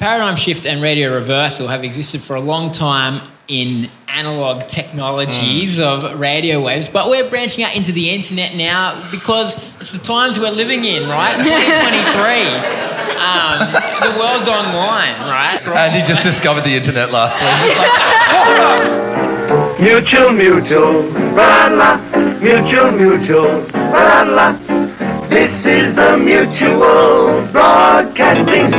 Paradigm Shift and Radio Reversal have existed for a long time in analog technologies mm. of radio waves, but we're branching out into the internet now because it's the times we're living in, right? 2023. um, the world's online, right? And he just discovered the internet last week. mutual, mutual, la mutual, mutual, la This is the Mutual Broadcasting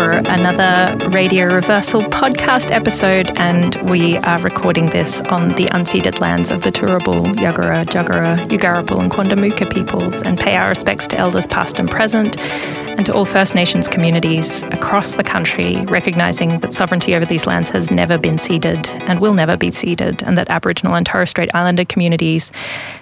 another Radio Reversal podcast episode, and we are recording this on the unceded lands of the Turrbal, Yagara, Jagera, Yugarapul, and Quandamooka peoples, and pay our respects to elders past and present, and to all First Nations communities across the country, recognising that sovereignty over these lands has never been ceded and will never be ceded, and that Aboriginal and Torres Strait Islander communities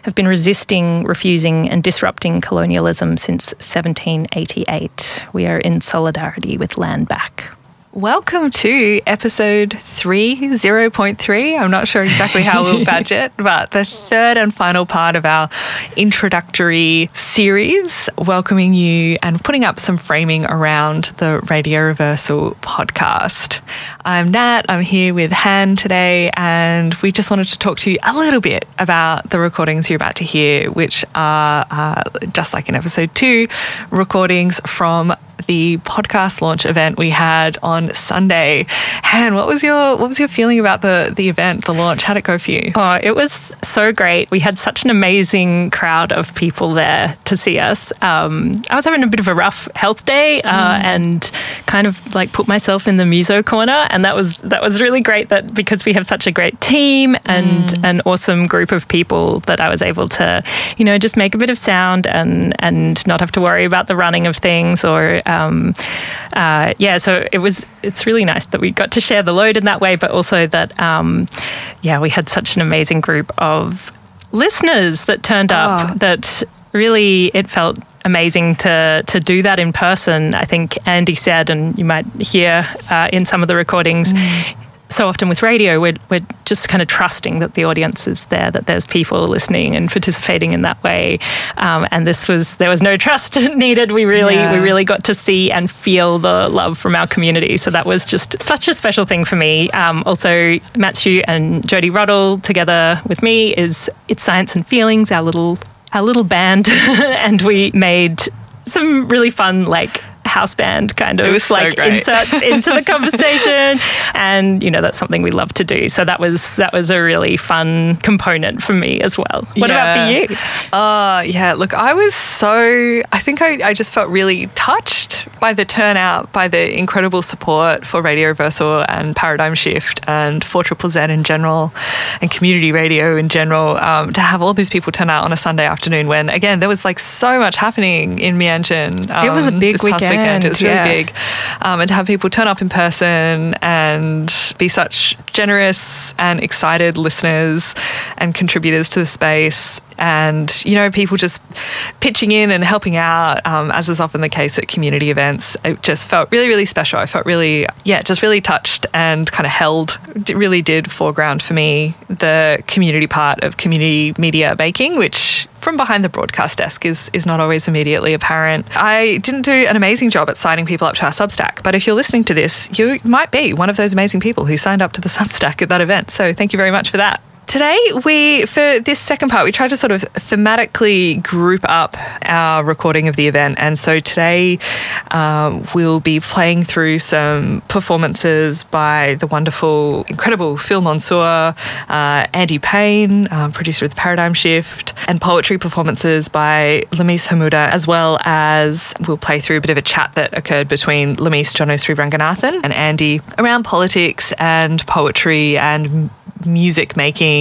have been resisting, refusing, and disrupting colonialism since 1788. We are in solidarity with land back. Welcome to episode 30.3. I'm not sure exactly how we'll badge it, but the third and final part of our introductory series, welcoming you and putting up some framing around the Radio Reversal podcast. I'm Nat, I'm here with Han today, and we just wanted to talk to you a little bit about the recordings you're about to hear, which are, uh, just like in episode two, recordings from the podcast launch event we had on Sunday. Han, what was your what was your feeling about the the event, the launch? How'd it go for you? Oh, it was so great. We had such an amazing crowd of people there to see us. Um, I was having a bit of a rough health day uh, mm. and kind of like put myself in the muso corner, and that was that was really great. That because we have such a great team and mm. an awesome group of people, that I was able to, you know, just make a bit of sound and and not have to worry about the running of things or um, uh, yeah, so it was. It's really nice that we got to share the load in that way, but also that um, yeah, we had such an amazing group of listeners that turned up. Oh. That really, it felt amazing to to do that in person. I think Andy said, and you might hear uh, in some of the recordings. Mm so often with radio, we're, we're just kind of trusting that the audience is there, that there's people listening and participating in that way. Um, and this was there was no trust needed. We really yeah. we really got to see and feel the love from our community. So that was just such a special thing for me. Um, also, Matthew and Jodie Rottle together with me is it's Science and Feelings, our little our little band, and we made some really fun like house band kind of like inserts into the conversation. And you know that's something we love to do. So that was that was a really fun component for me as well. What yeah. about for you? Uh yeah look i was so i think I, I just felt really touched by the turnout by the incredible support for radio reversal and paradigm shift and 4 triple z in general and community radio in general um, to have all these people turn out on a sunday afternoon when again there was like so much happening in Mianjin um, it was a um, big weekend weekend. It was really yeah. big. Um, and to have people turn up in person and be such generous and excited listeners and contributors to the space and you know people just pitching in and helping out um, as is often the case at community events it just felt really really special i felt really yeah just really touched and kind of held it really did foreground for me the community part of community media making which from behind the broadcast desk is is not always immediately apparent. I didn't do an amazing job at signing people up to our Substack, but if you're listening to this, you might be one of those amazing people who signed up to the Substack at that event. So thank you very much for that. Today, we, for this second part, we tried to sort of thematically group up our recording of the event. And so today, um, we'll be playing through some performances by the wonderful, incredible Phil Monsour, uh, Andy Paine, um, producer of The Paradigm Shift, and poetry performances by Lamisse Hamouda, as well as we'll play through a bit of a chat that occurred between Lamisse Jono Sri Ranganathan and Andy around politics and poetry and music making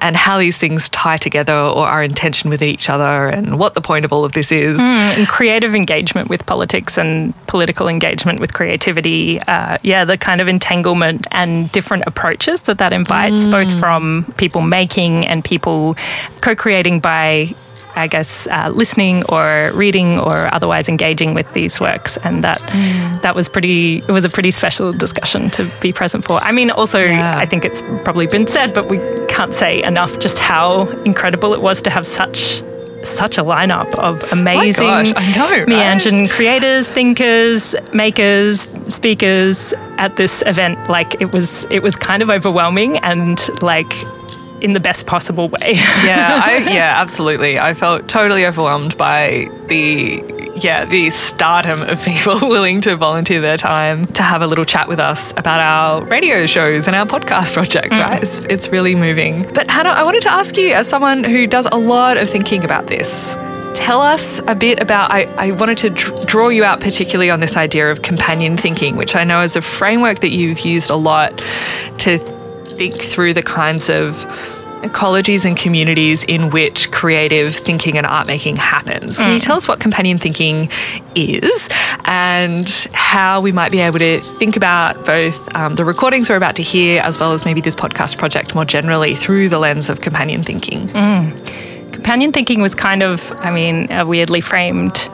and how these things tie together or are in tension with each other and what the point of all of this is. Mm, and creative engagement with politics and political engagement with creativity. Uh, yeah, the kind of entanglement and different approaches that that invites, mm. both from people making and people co creating by I guess, uh, listening or reading or otherwise engaging with these works, and that that was pretty. It was a pretty special discussion to be present for. I mean, also, Yeah. I think it's probably been said, but we can't say enough just how incredible it was to have such. Such a lineup of amazing gosh, I know, right? Creators, thinkers, makers, speakers at this event. Like it was, it was kind of overwhelming and like in the best possible way. yeah, I, yeah, absolutely. I felt totally overwhelmed by the yeah the stardom of people willing to volunteer their time to have a little chat with us about our radio shows and our podcast projects. Mm. Right? It's it's really moving. But Hannah, I wanted to ask you, as someone who does a lot of thinking about this. Tell us a bit about. I, I wanted to dr- draw you out particularly on this idea of companion thinking, which I know is a framework that you've used a lot to think through the kinds of ecologies and communities in which creative thinking and art making happens. Can you tell us what companion thinking is and how we might be able to think about both um, the recordings we're about to hear as well as maybe this podcast project more generally through the lens of companion thinking? Companion thinking was kind of, I mean, uh, weirdly framed.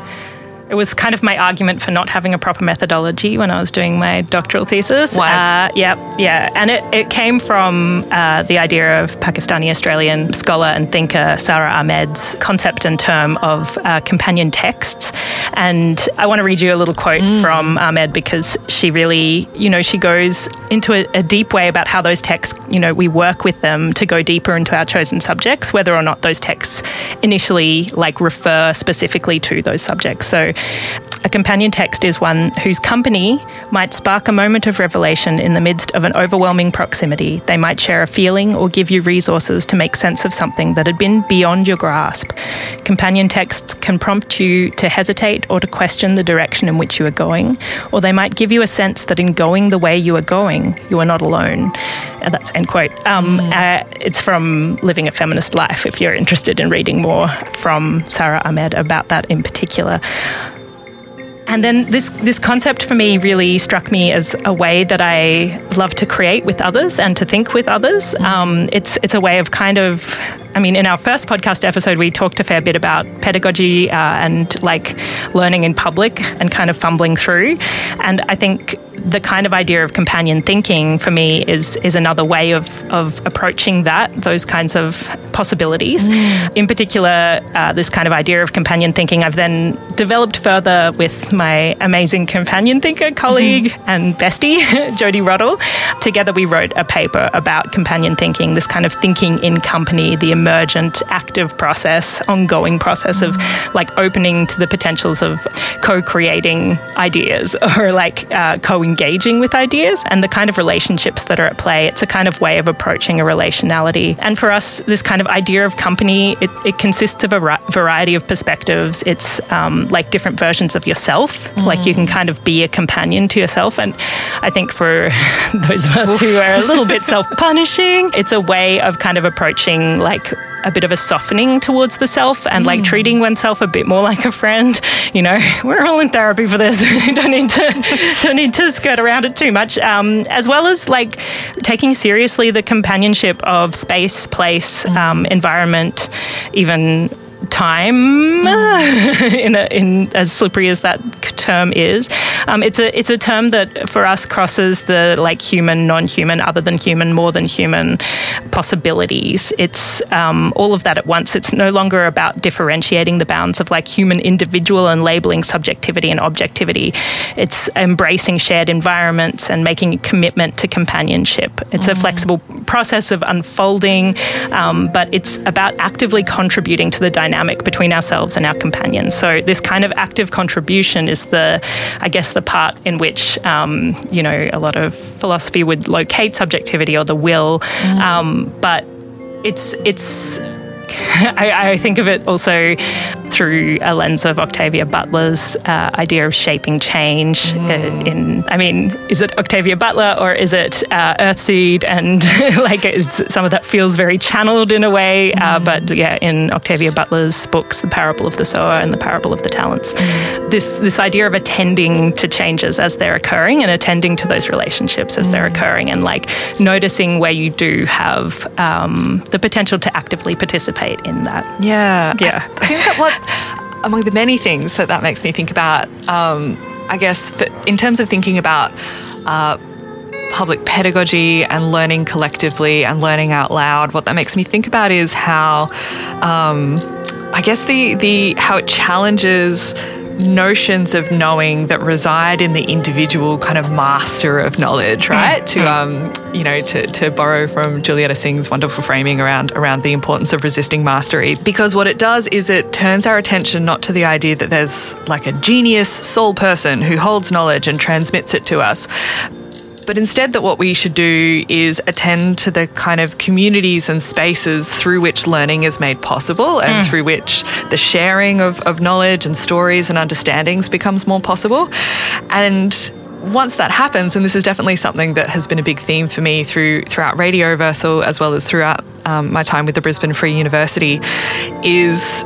It was kind of my argument for not having a proper methodology when I was doing my doctoral thesis. Was. Uh, yeah, yeah. And it, it came from uh, the idea of Pakistani Australian scholar and thinker Sara Ahmed's concept and term of uh, companion texts. And I want to read you a little quote from Ahmed because she really, you know, she goes into a, a deep way about how those texts, you know, we work with them to go deeper into our chosen subjects, whether or not those texts initially like refer specifically to those subjects. So a companion text is one whose company might spark a moment of revelation in the midst of an overwhelming proximity. They might share a feeling or give you resources to make sense of something that had been beyond your grasp. Companion texts can prompt you to hesitate or to question the direction in which you are going, or they might give you a sense that in going the way you are going, you are not alone. And that's end quote. Um, uh, it's from Living a Feminist Life if you're interested in reading more from Sara Ahmed about that in particular. And then this this concept for me really struck me as a way that I love to create with others and to think with others. Um, it's it's a way of kind of, I mean, in our first podcast episode, we talked a fair bit about pedagogy uh, and like learning in public and kind of fumbling through. And I think the kind of idea of companion thinking for me is is another way of of approaching that those kinds of possibilities. In particular, uh, this kind of idea of companion thinking, I've then developed further with my amazing companion thinker colleague and bestie, Jodie Rottle. Together, we wrote a paper about companion thinking, this kind of thinking in company, the emergent, active process, ongoing process of like opening to the potentials of co-creating ideas or like uh, co-engaging with ideas and the kind of relationships that are at play. It's a kind of way of approaching a relationality. And for us, this kind of idea of company, it, it consists of a ri- variety of perspectives. It's um, like different versions of yourself. Like you can kind of be a companion to yourself. And I think for those of us who are a little bit self-punishing, it's a way of kind of approaching like a bit of a softening towards the self and like treating oneself a bit more like a friend. You know, we're all in therapy for this. We don't need to don't need to skirt around it too much. Um, as well as like taking seriously the companionship of space, place, um, environment, even time in, a, in as slippery as that term is. Um, it's a it's a term that for us crosses the like human non-human other than human more than human possibilities. It's um, all of that at once. It's no longer about differentiating the bounds of like human individual and labeling subjectivity and objectivity. It's embracing shared environments and making a commitment to companionship. It's a flexible process of unfolding um, but it's about actively contributing to the dynamic between ourselves and our companions. So this kind of active contribution is the i guess the part in which um, you know a lot of philosophy would locate subjectivity or the will. Um, but it's it's I, I think of it also through a lens of Octavia Butler's uh, idea of shaping change. uh, In, I mean, is it Octavia Butler or is it uh, Earthseed? And like it's, some of that feels very channeled in a way. Uh, but yeah, in Octavia Butler's books, The Parable of the Sower and The Parable of the Talents, this this idea of attending to changes as they're occurring and attending to those relationships as they're occurring, and like noticing where you do have um, the potential to actively participate participate in that. Yeah. Yeah. I, I think that what, among the many things that that makes me think about, um, I guess, for, in terms of thinking about uh, public pedagogy and learning collectively and learning out loud, what that makes me think about is how, um, I guess, the, the how it challenges notions of knowing that reside in the individual kind of master of knowledge, right? To um, you know, to, to borrow from Julietta Singh's wonderful framing around around the importance of resisting mastery. Because what it does is it turns our attention not to the idea that there's like a genius soul person who holds knowledge and transmits it to us, but instead that what we should do is attend to the kind of communities and spaces through which learning is made possible and through which the sharing of, of knowledge and stories and understandings becomes more possible. And once that happens, and this is definitely something that has been a big theme for me through throughout Radio Reversal as well as throughout um, my time with the Brisbane Free University, is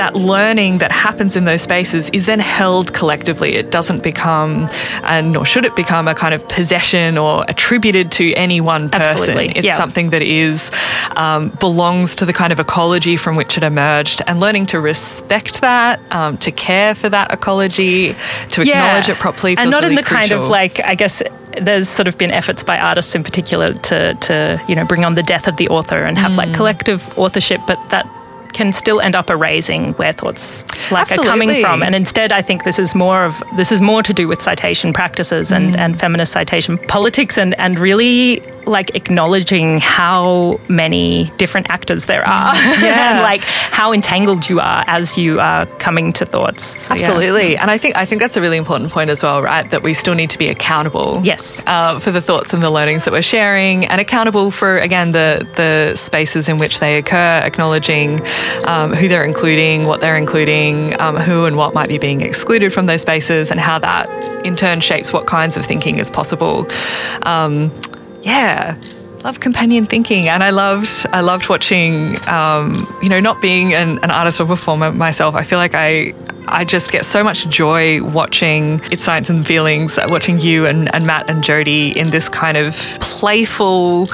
that learning that happens in those spaces is then held collectively. It doesn't become, and nor should it become, a kind of possession or attributed to any one person. Absolutely, It's yeah. something that is um, belongs to the kind of ecology from which it emerged, and learning to respect that, um, to care for that ecology, to acknowledge it properly, and not in really the kind of like I guess there's sort of been efforts by artists in particular to to you know bring on the death of the author and have Mm. like collective authorship, but that can still end up erasing where thoughts like are coming from and instead i think this is more of this is more to do with citation practices and, Mm. and feminist citation politics and and really like acknowledging how many different actors there are Yeah. and like how entangled you are as you are coming to thoughts So, yeah. Absolutely, and I think I think that's a really important point as well, right? That we still need to be accountable, Yes. uh, for the thoughts and the learnings that we're sharing, and accountable for again the the spaces in which they occur, acknowledging um, who they're including, what they're including, um, who and what might be being excluded from those spaces, and how that in turn shapes what kinds of thinking is possible. Um, yeah. Love companion thinking, and I loved I loved watching. Um, you know, not being an, an artist or performer myself, I feel like I I just get so much joy watching It's Science and Feelings, uh, watching you and, and Matt and Jodie in this kind of playful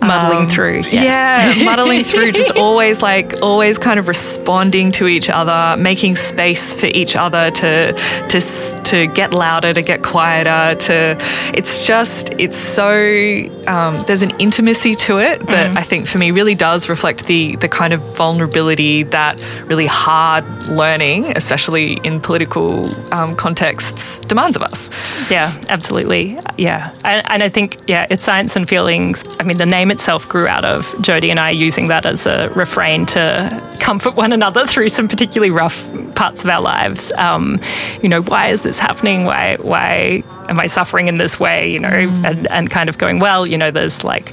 Muddling um, through, yes. Yeah, muddling through, just always like always kind of responding to each other, making space for each other to to to get louder, to get quieter. To it's just it's so um, there's an intimacy to it that I think for me really does reflect the the kind of vulnerability that really hard learning, especially in political um, contexts, demands of us. Yeah, absolutely. Yeah. And, and I think, yeah, it's science and feelings. I mean, the name itself grew out of Jodie and I using that as a refrain to comfort one another through some particularly rough parts of our lives. Um, you know, why is this happening? Why, why am I suffering in this way? You know, and, and kind of going, well, you know, there's like,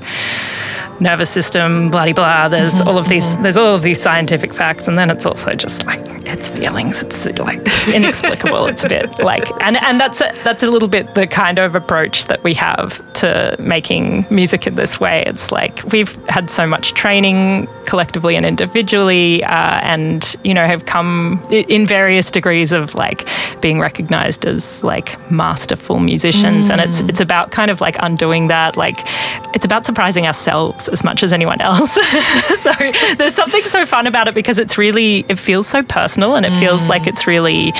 nervous system, blah blah. There's all of these. There's all of these scientific facts, and then it's also just like it's feelings. It's like it's inexplicable. it's a bit like, and and that's a, that's a little bit the kind of approach that we have to making music in this way. It's like we've had so much training collectively and individually, uh, and you know have come in various degrees of like being recognized as like masterful musicians, and it's it's about kind of like undoing that. Like it's about surprising ourselves as much as anyone else. so there's something so fun about it because it's really it feels so personal and it feels like it's really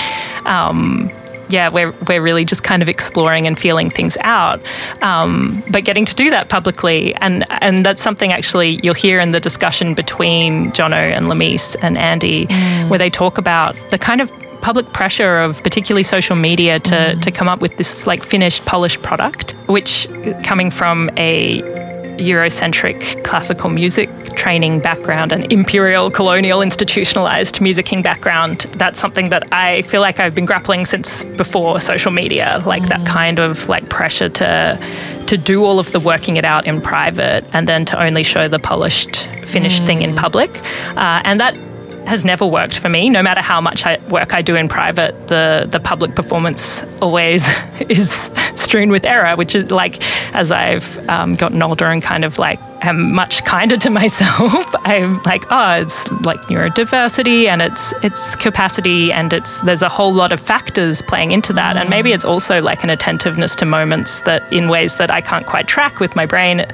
um, yeah, we're, we're really just kind of exploring and feeling things out, um, but getting to do that publicly. And, and that's something actually you'll hear in the discussion between Jono and Lamisse and Andy, where they talk about the kind of public pressure of particularly social media to, to come up with this like finished, polished product, which coming from a Eurocentric classical music training background and imperial colonial institutionalized musicking background, that's something that I feel like I've been grappling since before social media, like that kind of like pressure to to do all of the working it out in private and then to only show the polished finished thing in public. Uh, and that has never worked for me. No matter how much I, work I do in private, the the public performance always is strewn with error, which is like as I've um, gotten older and kind of like am much kinder to myself. I'm like, oh, it's like neurodiversity and it's it's capacity and it's there's a whole lot of factors playing into that. And maybe it's also like an attentiveness to moments that in ways that I can't quite track with my brain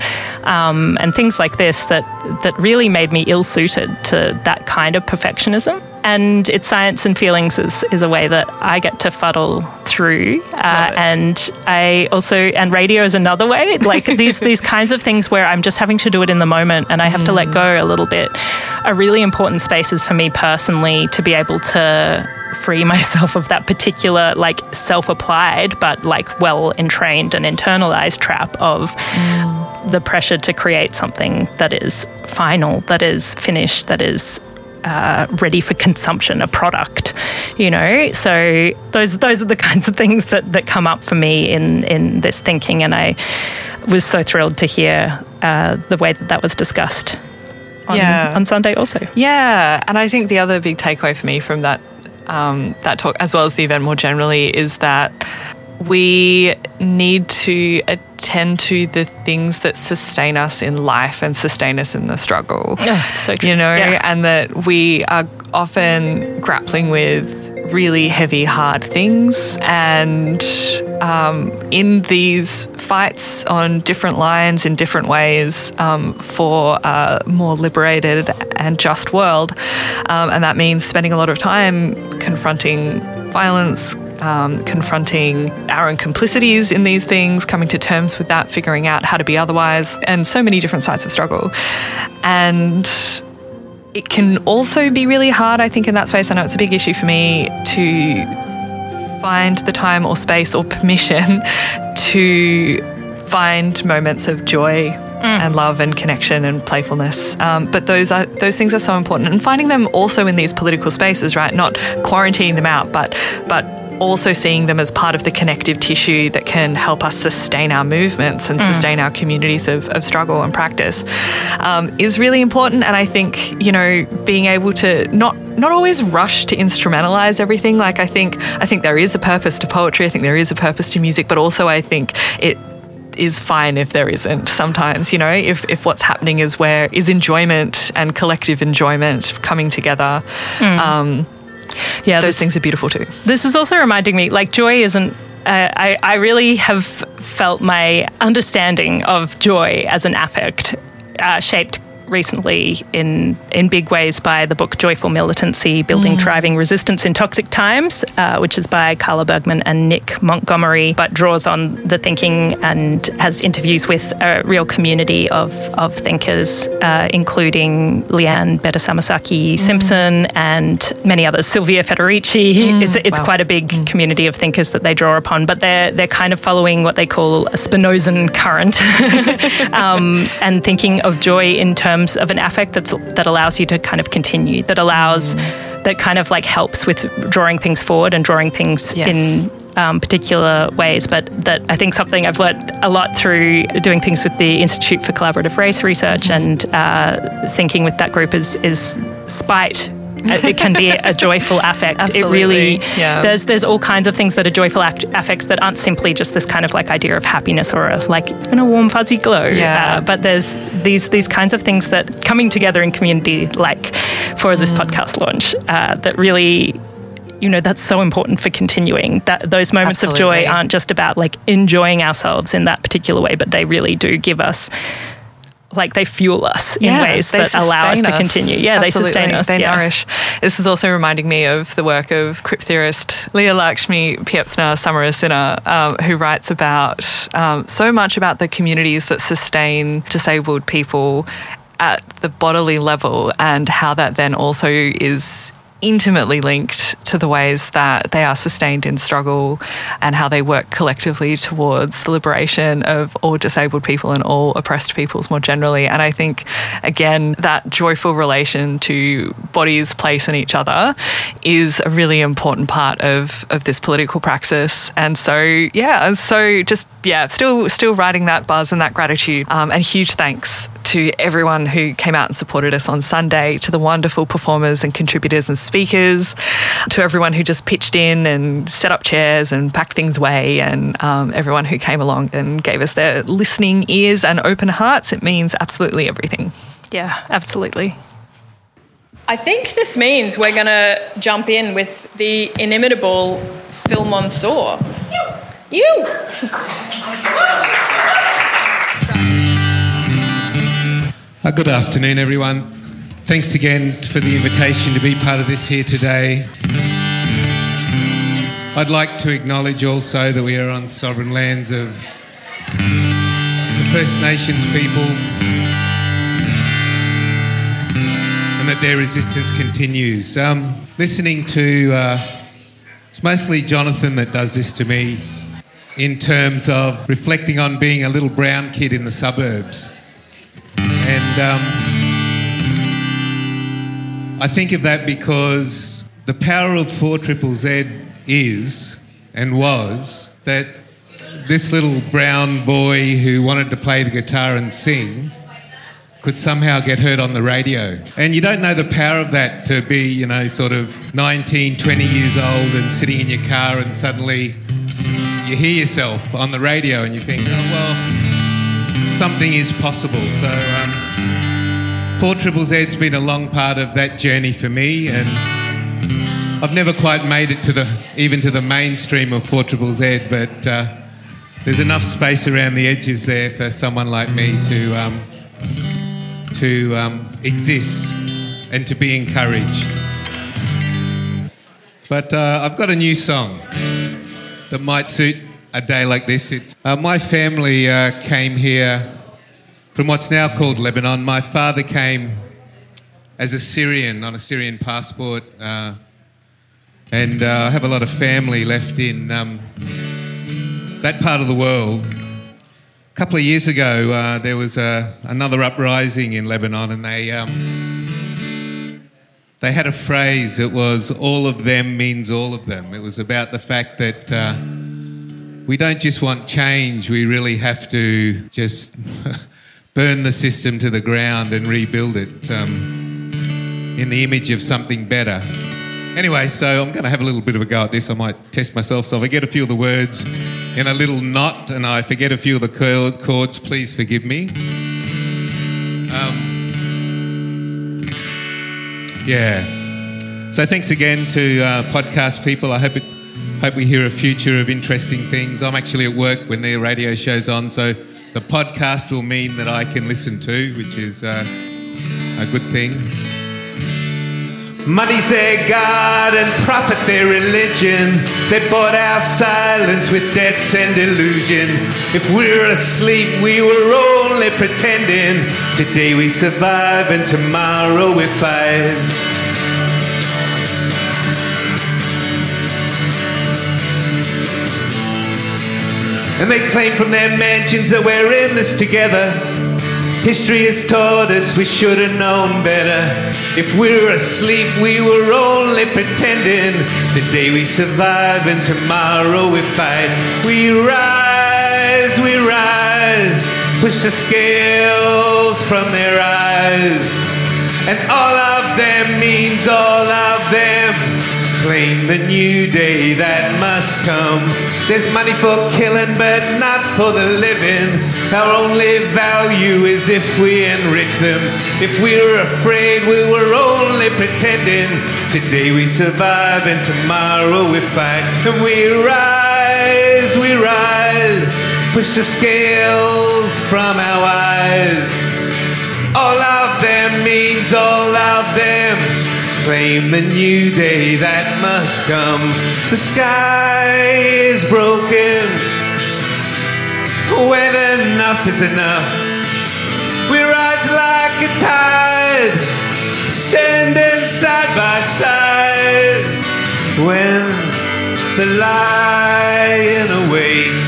um, and things like this that that really made me ill suited to that kind of perfectionism and it's science and feelings is, is a way that I get to fuddle through. Uh, and I also and radio is another way. Like these these kinds of things where I'm just having to do it in the moment and I have mm. to let go a little bit are really important spaces for me personally to be able to free myself of that particular like self-applied but like well entrained and internalized trap of mm. the pressure to create something that is final that is finished that is uh, ready for consumption, a product, you know. So those those are the kinds of things that, that come up for me in in this thinking, and I was so thrilled to hear uh, the way that that was discussed on, yeah. on Sunday also. Yeah, and I think the other big takeaway for me from that um, that talk, as well as the event more generally, is that we need to attend to the things that sustain us in life and sustain us in the struggle. Oh, so true. You know, yeah. and that we are often grappling with really heavy, hard things. And um, in these fights on different lines in different ways um, for a more liberated and just world. Um, and that means spending a lot of time confronting violence, um, confronting our own complicities in these things, coming to terms with that, figuring out how to be otherwise, and so many different sides of struggle. And it can also be really hard, I think, in that space. I know it's a big issue for me to find the time or space or permission to find moments of joy mm. and love and connection and playfulness. Um, but those are those things are so important, and finding them also in these political spaces, right? Not quarantining them out, but but also seeing them as part of the connective tissue that can help us sustain our movements and mm. sustain our communities of, of struggle and practice um, is really important. And I think, you know, being able to not not always rush to instrumentalize everything. Like I think I think there is a purpose to poetry. I think there is a purpose to music, but also I think it is fine if there isn't sometimes you know if, if what's happening is where is enjoyment and collective enjoyment coming together mm. um, yeah, those this, things are beautiful too. This is also reminding me, like joy isn't. Uh, I I really have felt my understanding of joy as an affect uh, shaped recently in in big ways by the book Joyful Militancy: Building mm. Thriving Resistance in Toxic Times, uh, which is by Carla Bergman and Nick Montgomery, but draws on the thinking and has interviews with a real community of of thinkers, uh, including Leanne Betasamosake Simpson mm. and many others, Silvia Federici. Mm. It's it's wow. quite a big mm. community of thinkers that they draw upon, but they're they're kind of following what they call a Spinozan current um, and thinking of joy in terms terms of an affect that's, that allows you to kind of continue, that allows, that kind of like helps with drawing things forward and drawing things yes. in um, particular ways, but that I think something I've learned a lot through doing things with the Institute for Collaborative Race Research and uh, thinking with that group is is spite it can be a joyful affect. Absolutely. It really yeah. there's there's all kinds of things that are joyful act- affects that aren't simply just this kind of like idea of happiness or a, like in a warm fuzzy glow. Yeah. Uh, but there's these these kinds of things that coming together in community, like for this mm. podcast launch, uh, that really you know that's so important for continuing that those moments Absolutely. of joy aren't just about like enjoying ourselves in that particular way but they really do give us like they fuel us in ways that allow us, us, to continue. Yeah, Absolutely. they sustain us. They yeah. nourish. This is also reminding me of the work of crip theorist Leah Lakshmi Piepzna Samarasinha, um, who writes about um, so much about the communities that sustain disabled people at the bodily level and how that then also is intimately linked to the ways that they are sustained in struggle and how they work collectively towards the liberation of all disabled people and all oppressed peoples more generally. And I think, again, that joyful relation to bodies, place, and each other is a really important part of, of this political praxis. And so, yeah, so just, yeah, still, still writing that buzz and that gratitude. Um, and huge thanks to everyone who came out and supported us on Sunday, to the wonderful performers and contributors and speakers, to everyone who just pitched in and set up chairs and packed things away, and um, everyone who came along and gave us their listening ears and open hearts. It means absolutely everything. Yeah, absolutely. I think this means we're going to jump in with the inimitable Phil Monsour. You! Uh, good afternoon, everyone. Thanks again for the invitation to be part of this here today. I'd like to acknowledge also that we are on sovereign lands of the First Nations people and that their resistance continues. Um, listening to, uh, it's mostly Jonathan that does this to me in terms of reflecting on being a little brown kid in the suburbs. And um, I think of that because the power of 4 Triple Z is and was that this little brown boy who wanted to play the guitar and sing could somehow get heard on the radio. And you don't know the power of that to be, you know, sort of 19, 20 years old and sitting in your car and suddenly you hear yourself on the radio and you think, oh, well, something is possible. So, um, 4 Triple Z's been a long part of that journey for me, and I've never quite made it to the even to the mainstream of 4 Triple Z, but uh, there's enough space around the edges there for someone like me to um, to um, exist and to be encouraged. But uh, I've got a new song that might suit a day like this. It's, uh, my family uh, came here from what's now called Lebanon. My father came as a Syrian on a Syrian passport, uh, and uh, I have a lot of family left in um, that part of the world. A couple of years ago, uh, there was a, another uprising in Lebanon, and they um, they had a phrase that was "all of them means all of them." It was about the fact that uh, we don't just want change, we really have to just burn the system to the ground and rebuild it um, in the image of something better. Anyway, so I'm going to have a little bit of a go at this. I might test myself. So if I get a few of the words in a little knot and I forget a few of the chords, please forgive me. Um, yeah. So thanks again to uh, podcast people. I hope it Hope we hear a future of interesting things. I'm actually at work when the radio show's on, so the podcast will mean that I can listen to, which is uh, a good thing. Money's their God and profit their religion. They bought our silence with debts and illusion. If we're asleep, we were only pretending. Today we survive and tomorrow we fight. And they claim from their mansions that we're in this together. History has taught us we should have known better. If we're asleep, we were only pretending. Today we survive and tomorrow we fight. We rise, we rise, push the scales from their eyes. And all of them means all of them claim the new day that must come. There's money for killing, but not for the living. Our only value is if we enrich them. If we're afraid, we were only pretending. Today we survive and tomorrow we fight. And we rise, we rise, push the scales from our eyes. All of them means all of them claim the new day that must come. The sky is broken when enough is enough. We rise like a tide, standing side by side when the lion awakes.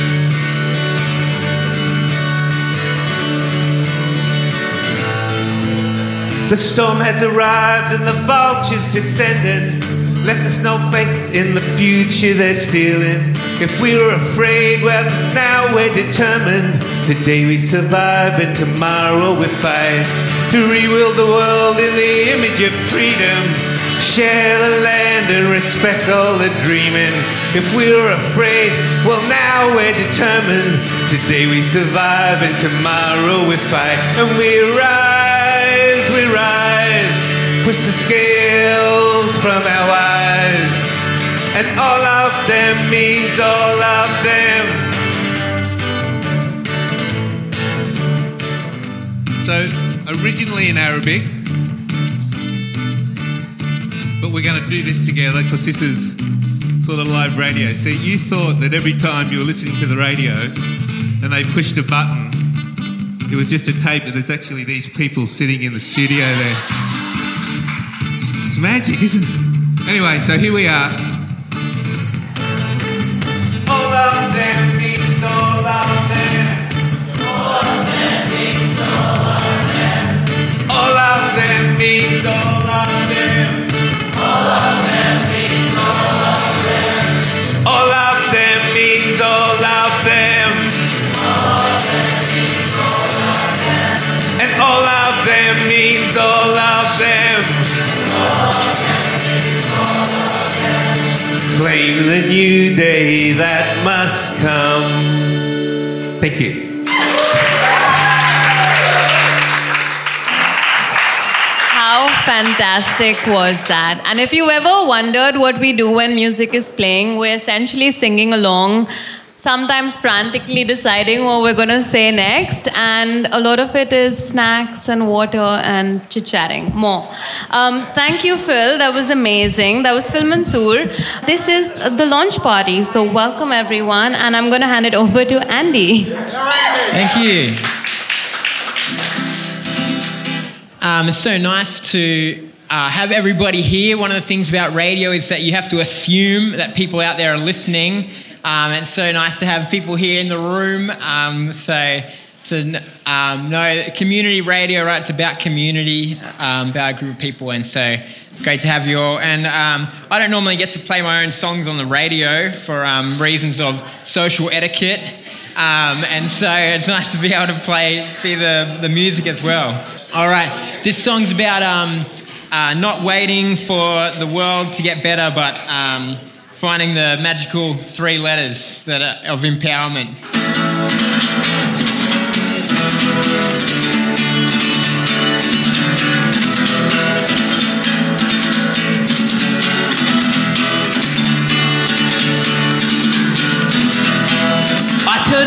The storm has arrived and the vultures descended. Left us no faith in the future they're stealing. If we were afraid, well, now we're determined. Today we survive and tomorrow we fight. To rebuild the world in the image of freedom. Share the land and respect all the dreaming. If we were afraid, well now we're determined. Today we survive and tomorrow we fight. And we rise, we rise. Push the scales from our eyes. And all of them means all of them. So, originally in Arabic, but we're going to do this together because this is sort of live radio. See, you thought that every time you were listening to the radio and they pushed a button, it was just a tape, but there's actually these people sitting in the studio there. It's magic, isn't it? Anyway, so here we are. All Claim the new day that must come. Thank you. Fantastic was that? And if you ever wondered what we do when music is playing, we're essentially singing along, sometimes frantically deciding what we're going to say next. And a lot of it is snacks and water and chit chatting. More. Um, thank you, Phil. That was amazing. That was Phil Monsour. This is the launch party. So, welcome everyone. And I'm going to hand it over to Andy. Thank you. Um, it's so nice to uh, have everybody here. One of the things about radio is that you have to assume that people out there are listening. Um, it's so nice to have people here in the room. Um, so to um, know community radio, right? It's about community, um, about a group of people, and so it's great to have you all. And um, I don't normally get to play my own songs on the radio for um, reasons of social etiquette. Um, and so it's nice to be able to play be the, the music as well. All right, this song's about um, uh, not waiting for the world to get better, but um, finding the magical three letters that are of empowerment.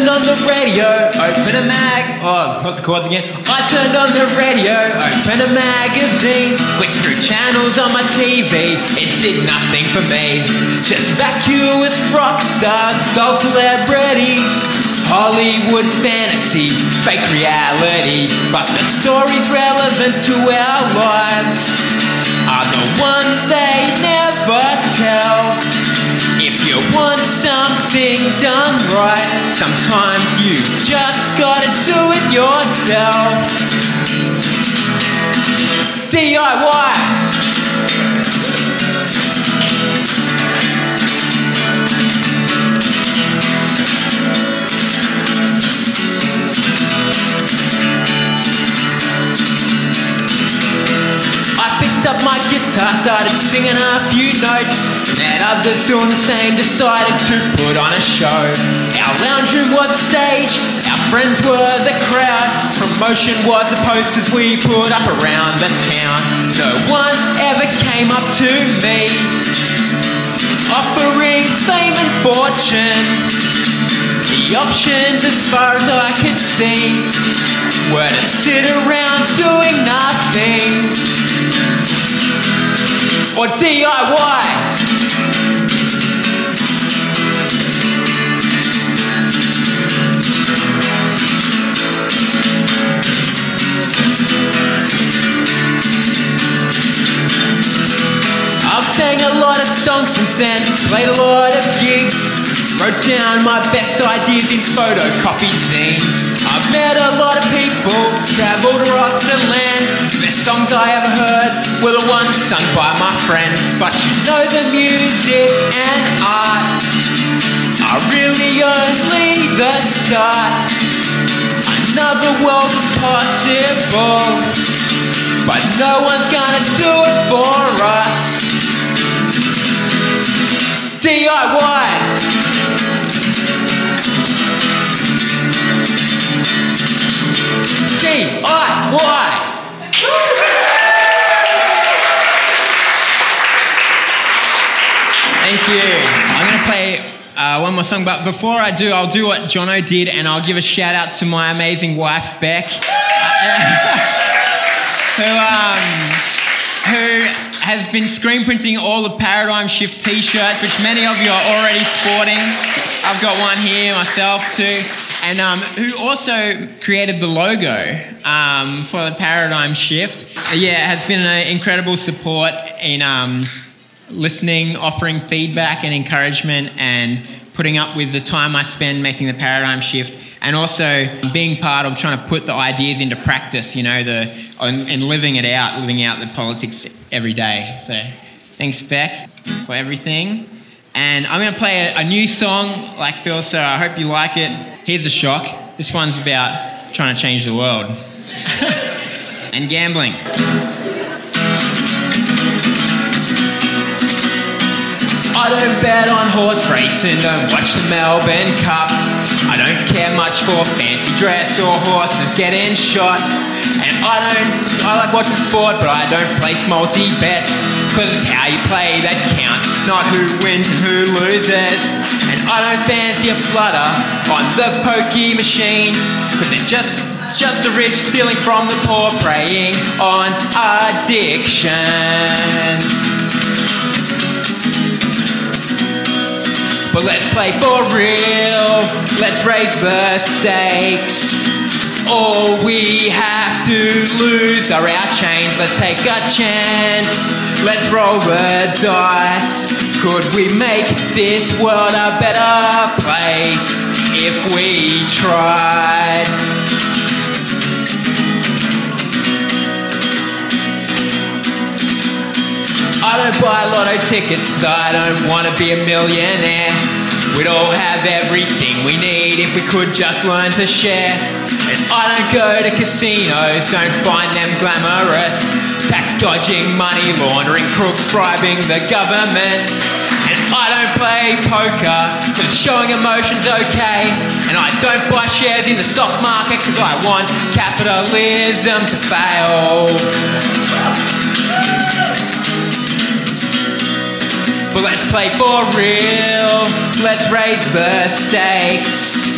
Turned on the radio, open a mag. Oh, what's the chords again? I turned on the radio, open a magazine, flicked through channels on my TV. It did nothing for me. Just vacuous rock stars, doll celebrities, Hollywood fantasy, fake reality. But the stories relevant to our lives are the ones they never tell. If you want something done right, sometimes you just gotta do it yourself. DIY. I picked up my guitar, started singing a few notes. Others doing the same, decided to put on a show. Our lounge room was the stage, our friends were the crowd. Promotion was the posters we put up around the town. No one ever came up to me, offering fame and fortune. The options, as far as I could see, were to sit around doing nothing or DIY. Sang a lot of songs since then, played a lot of gigs, wrote down my best ideas in photocopied zines. I've met a lot of people, travelled across the land. The Best songs I ever heard were the ones sung by my friends. But you know the music and art are really only the start. Another world is possible, but no one's gonna do it for us. DIY. DIY. Thank you. I'm going to play uh, one more song, but before I do, I'll do what Jono did and I'll give a shout out to my amazing wife, Beck, who, um, who has been screen printing all the Paradigm Shift t shirts, which many of you are already sporting. I've got one here myself too. And um, who also created the logo um, for the Paradigm Shift. Yeah, has been an incredible support in um, listening, offering feedback and encouragement, and putting up with the time I spend making the paradigm shift, and also being part of trying to put the ideas into practice, you know, the and, and living it out, living out the politics every day. So, thanks, Beck, for everything. And I'm going to play a, a new song, like Phil, so I hope you like it. Here's a shock. This one's about trying to change the world and gambling. I don't bet on horse racing, don't watch the Melbourne Cup. I don't care much for fancy dress or horses getting shot. And I don't, I like watching sport, but I don't place multi bets. Cause it's how you play that counts, not who wins and who loses. And I don't fancy a flutter on the pokey machines, cause they're just just the rich stealing from the poor, preying on addiction. But let's play for real. Let's raise the stakes. All we have to lose are our chains. Let's take a chance. Let's roll the dice. Could we make this world a better place if we tried? I don't buy lotto tickets cause I don't want to be a millionaire. We'd all have everything we need if we could just learn to share. And I don't go to casinos, don't find them glamorous. Tax dodging, money laundering, crooks bribing the government. And I don't play poker cause showing emotion's okay. And I don't buy shares in the stock market cause I want capitalism to fail. Let's play for real. Let's raise the stakes.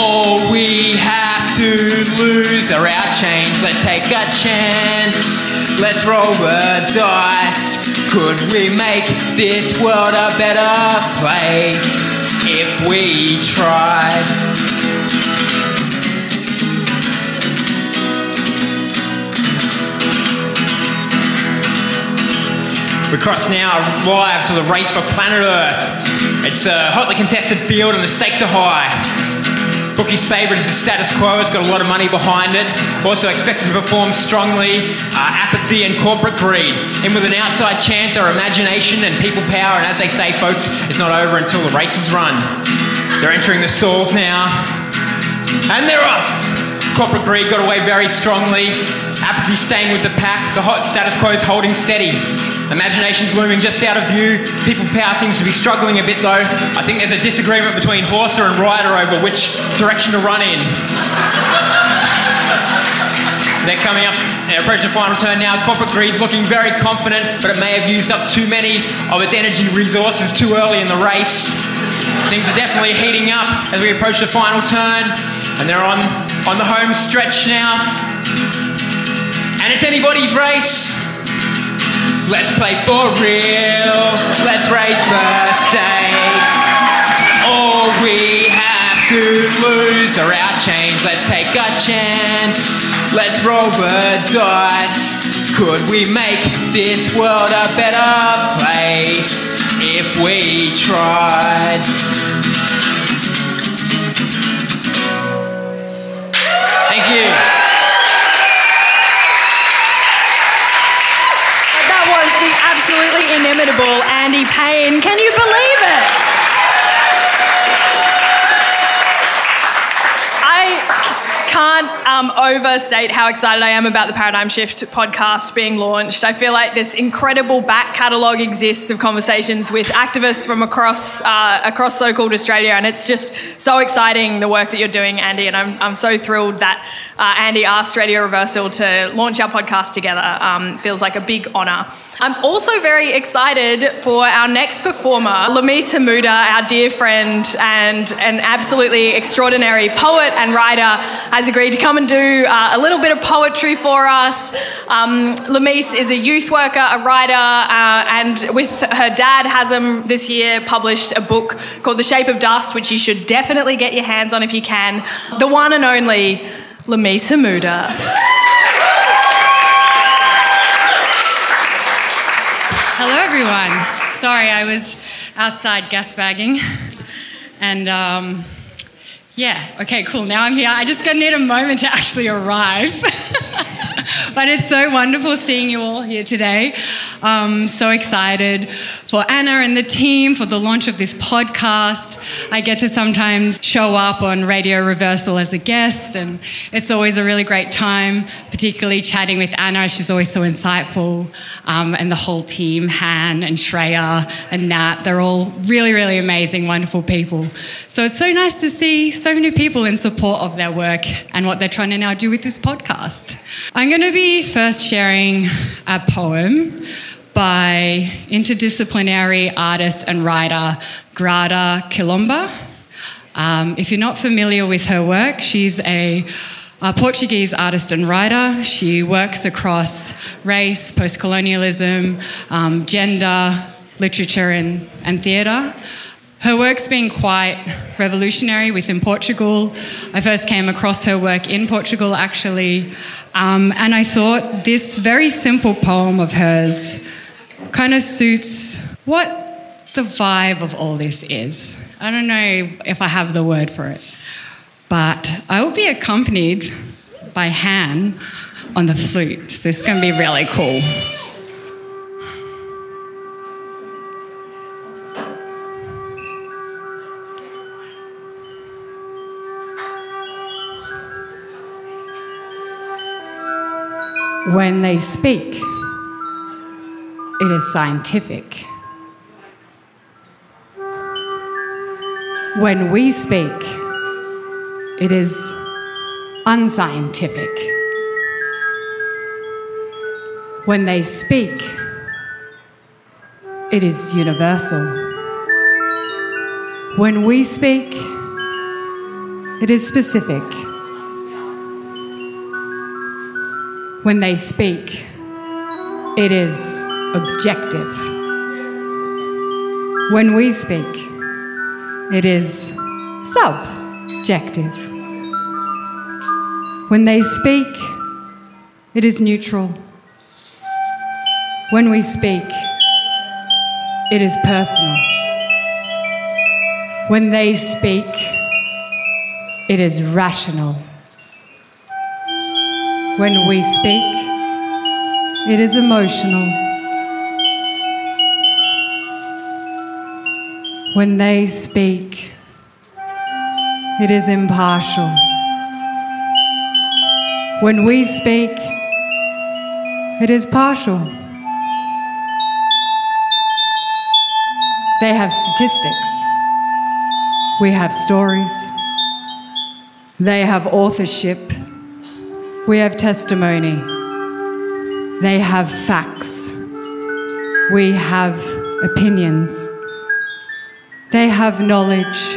All we have to lose are our chains. Let's take a chance. Let's roll the dice. Could we make this world a better place if we tried? We cross now live to the race for planet Earth. It's a hotly contested field and the stakes are high. Bookie's favourite is the status quo, it's got a lot of money behind it. Also expected to perform strongly, uh, apathy and corporate greed. In with an outside chance are imagination and people power, and as they say, folks, it's not over until the race is run. They're entering the stalls now, and they're off! Corporate greed got away very strongly. Apathy staying with the pack. The hot status quo is holding steady. Imagination's looming just out of view. People power seems to be struggling a bit though. I think there's a disagreement between Horser and rider over which direction to run in. They're coming up, they're approaching the final turn now. Corporate Greed's looking very confident, but it may have used up too many of its energy resources too early in the race. Things are definitely heating up as we approach the final turn, and they're on, on the home stretch now. And it's anybody's race. Let's play for real. Let's raise the stakes. All we have to lose are our chains. Let's take a chance. Let's roll the dice. Could we make this world a better place if we tried? Inimitable Andy Paine. Can you believe it? I can't um, overstate how excited I am about the Paradigm Shift podcast being launched. I feel like this incredible back catalogue exists of conversations with activists from across uh, across so-called Australia, and it's just so exciting the work that you're doing, Andy. And I'm I'm so thrilled that uh, Andy asked Radio Reversal to launch our podcast together. Um, feels like a big honour. I'm also very excited for our next performer, Lamisse Hamouda, our dear friend and an absolutely extraordinary poet and writer, has agreed to come and do uh, a little bit of poetry for us. Um, Lamisse is a youth worker, a writer, uh, and with her dad, Hazem, this year published a book called The Shape of Dust, which you should definitely get your hands on if you can. The one and only Lamisse Hamouda. Hello, everyone. Sorry, I was outside gas bagging. And um, yeah, okay, cool. Now I'm here. I just gonna need a moment to actually arrive. but it's so wonderful seeing you all here today. Um, so excited for Anna and the team for the launch of this podcast. I get to sometimes show up on Radio Reversal as a guest, and it's always a really great time, particularly chatting with Anna. She's always so insightful, um, and the whole team, Han and Shreya and Nat, they're all really, really amazing, wonderful people. So it's so nice to see so many people in support of their work and what they're trying to now do with this podcast. I'm going to be first sharing a poem by interdisciplinary artist and writer Grada Kilomba. Um, if you're not familiar with her work, she's a, a Portuguese artist and writer. She works across race, post colonialism, um, gender, literature, and, and theatre. Her work's been quite revolutionary within Portugal. I first came across her work in Portugal, actually, um, and I thought this very simple poem of hers kind of suits what the vibe of all this is. I don't know if I have the word for it, but I will be accompanied by Han on the flute, so this is going to be really cool. When they speak, it is scientific. When we speak, it is unscientific. When they speak, it is universal. When we speak, it is specific. When they speak, it is objective. When we speak, it is subjective. When they speak, it is neutral. When we speak, it is personal. When they speak, it is rational. When we speak, it is emotional. When they speak, it is impartial. When we speak, it is partial. They have statistics. We have stories. They have authorship. We have testimony. They have facts. We have opinions. They have knowledge.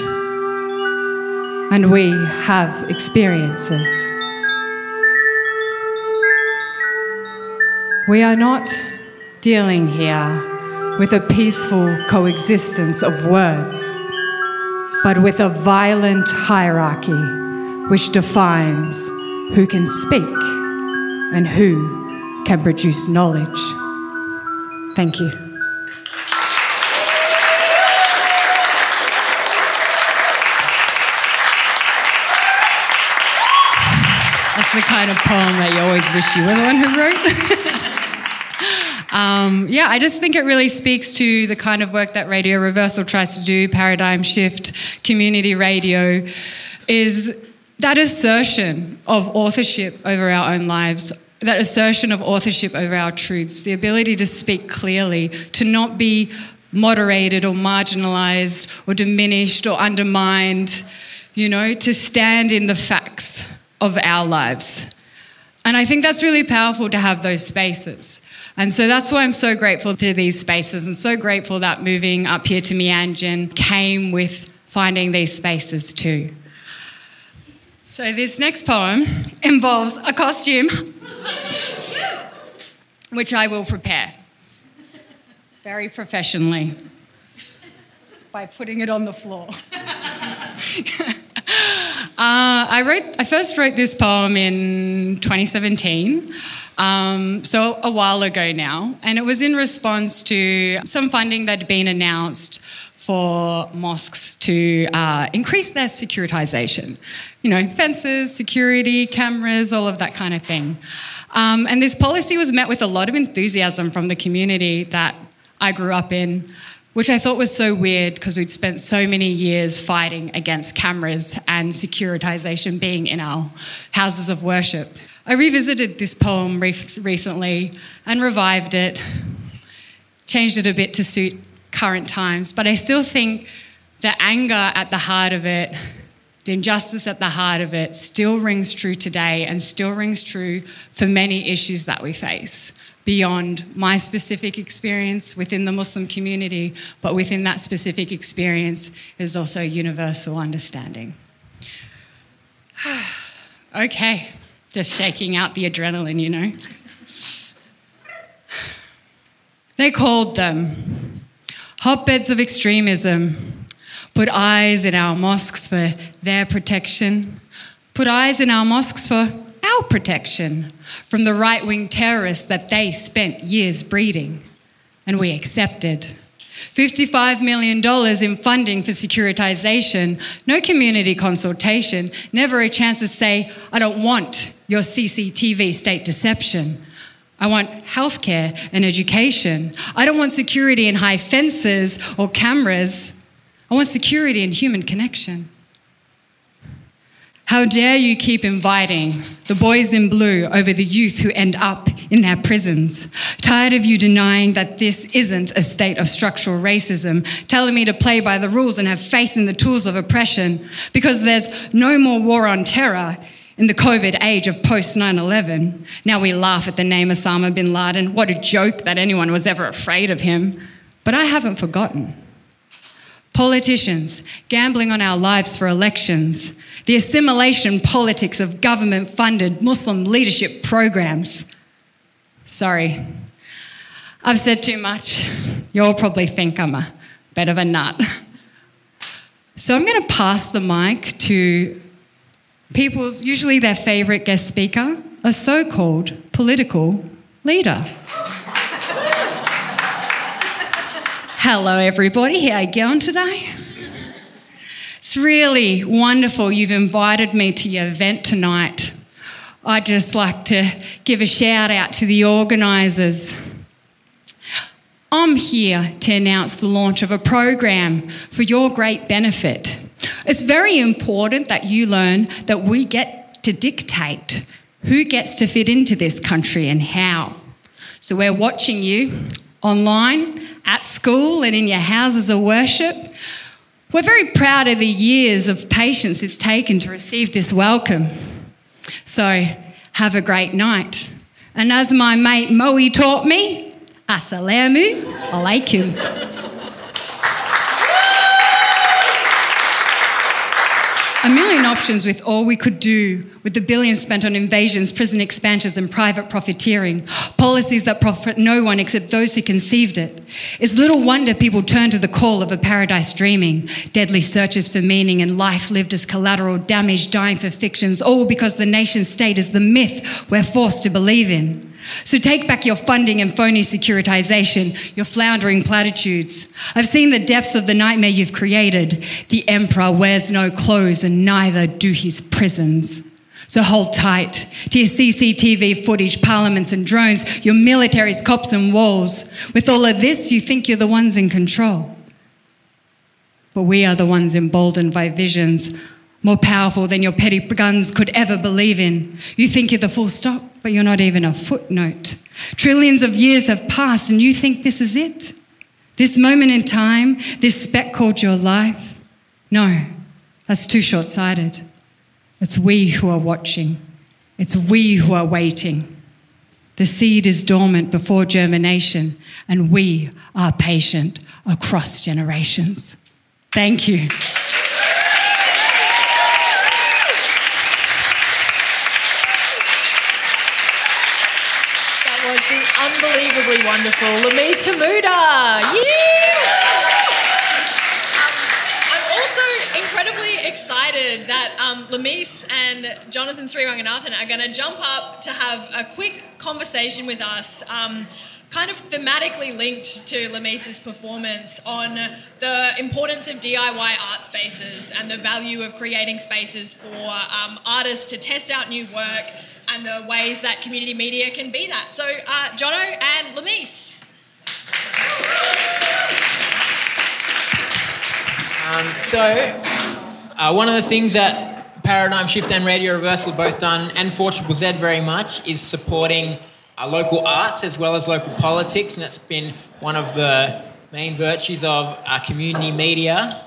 And we have experiences. We are not dealing here with a peaceful coexistence of words, but with a violent hierarchy which defines who can speak and who can produce knowledge. Thank you. That's the kind of poem that you always wish you were the one who wrote. Um, yeah, I just think it really speaks to the kind of work that Radio Reversal tries to do, paradigm shift, community radio, is that assertion of authorship over our own lives, that assertion of authorship over our truths, the ability to speak clearly, to not be moderated or marginalized or diminished or undermined, you know, to stand in the facts of our lives. And I think that's really powerful to have those spaces. And so that's why I'm so grateful to these spaces and so grateful that moving up here to Meanjin came with finding these spaces too. So this next poem involves a costume, which I will prepare very professionally by putting it on the floor. Uh, I wrote. I first wrote this poem in 2017, um, so a while ago now, and it was in response to some funding that had been announced for mosques to uh, increase their securitization. You know, fences, security, cameras, all of that kind of thing. Um, and this policy was met with a lot of enthusiasm from the community that I grew up in which I thought was so weird because we'd spent so many years fighting against cameras and securitization being in our houses of worship. I revisited this poem re- recently and revived it, changed it a bit to suit current times, but I still think the anger at the heart of it, the injustice at the heart of it, still rings true today and still rings true for many issues that we face beyond my specific experience within the Muslim community, but within that specific experience is also universal understanding. okay, just shaking out the adrenaline, you know. They called them hotbeds of extremism, put eyes in our mosques for their protection, put eyes in our mosques for our protection from the right wing terrorists that they spent years breeding. And we accepted. $55 million in funding for securitization, no community consultation, never a chance to say, I don't want your CCTV state deception. I want healthcare and education. I don't want security and high fences or cameras. I want security and human connection. How dare you keep inviting the boys in blue over the youth who end up in their prisons? Tired of you denying that this isn't a state of structural racism, telling me to play by the rules and have faith in the tools of oppression because there's no more war on terror in the COVID age of post 9 11. Now we laugh at the name Osama bin Laden. What a joke that anyone was ever afraid of him. But I haven't forgotten. Politicians gambling on our lives for elections, the assimilation politics of government funded Muslim leadership programs. Sorry, I've said too much. You'll probably think I'm a bit of a nut. So I'm going to pass the mic to people's, usually their favourite guest speaker, a so called political leader. Hello, everybody. How are you going today? It's really wonderful you've invited me to your event tonight. I'd just like to give a shout out to the organisers. I'm here to announce the launch of a program for your great benefit. It's very important that you learn that we get to dictate who gets to fit into this country and how. So we're watching you online, at school, and in your houses of worship. We're very proud of the years of patience it's taken to receive this welcome. So, have a great night. And as my mate Moe taught me, Assalamu alaikum. A million options with all we could do with the billions spent on invasions, prison expansions, and private profiteering. Policies that profit no one except those who conceived it. It's little wonder people turn to the call of a paradise dreaming, deadly searches for meaning, and life lived as collateral damage, dying for fictions, all because the nation state is the myth we're forced to believe in. So take back your funding and phony securitization, your floundering platitudes. I've seen the depths of the nightmare you've created. The emperor wears no clothes and neither do his prisons. So hold tight to your CCTV footage, parliaments and drones, your militaries, cops and walls. With all of this, you think you're the ones in control. But we are the ones emboldened by visions more powerful than your petty guns could ever believe in. You think you're the full stop, but you're not even a footnote. Trillions of years have passed, and you think this is it? This moment in time, this speck called your life? No, that's too short sighted. It's we who are watching, it's we who are waiting. The seed is dormant before germination, and we are patient across generations. Thank you. That was the wonderful Lamisse Hamouda. Yeah! I'm also incredibly excited that um, Lamisse and Jonathan Sriranganathan are going to jump up to have a quick conversation with us. Um, kind of thematically linked to Lamisse's performance on the importance of DIY art spaces and the value of creating spaces for um, artists to test out new work and the ways that community media can be that. So, uh, Jono and Lamisse. Um, so, uh, one of the things that Paradigm Shift and Radio Reversal have both done, and 4 Triple Z very much, is supporting uh, local arts as well as local politics, and that's been one of the main virtues of uh, community media.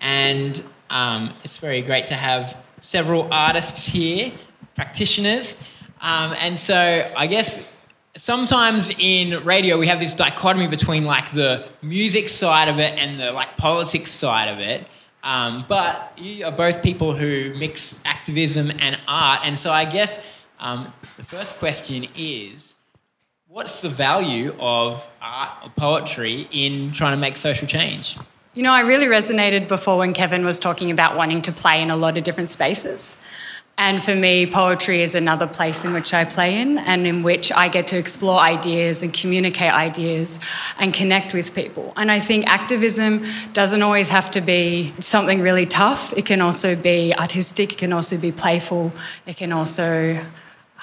And um, it's very great to have several artists here, practitioners. Um, and so, I guess sometimes in radio we have this dichotomy between like the music side of it and the like politics side of it um, but you are both people who mix activism and art and so i guess um, the first question is what's the value of art or poetry in trying to make social change You know, I really resonated before when Kevin was talking about wanting to play in a lot of different spaces. And for me, poetry is another place in which I play in and in which I get to explore ideas and communicate ideas and connect with people. And I think activism doesn't always have to be something really tough, it can also be artistic, it can also be playful, it can also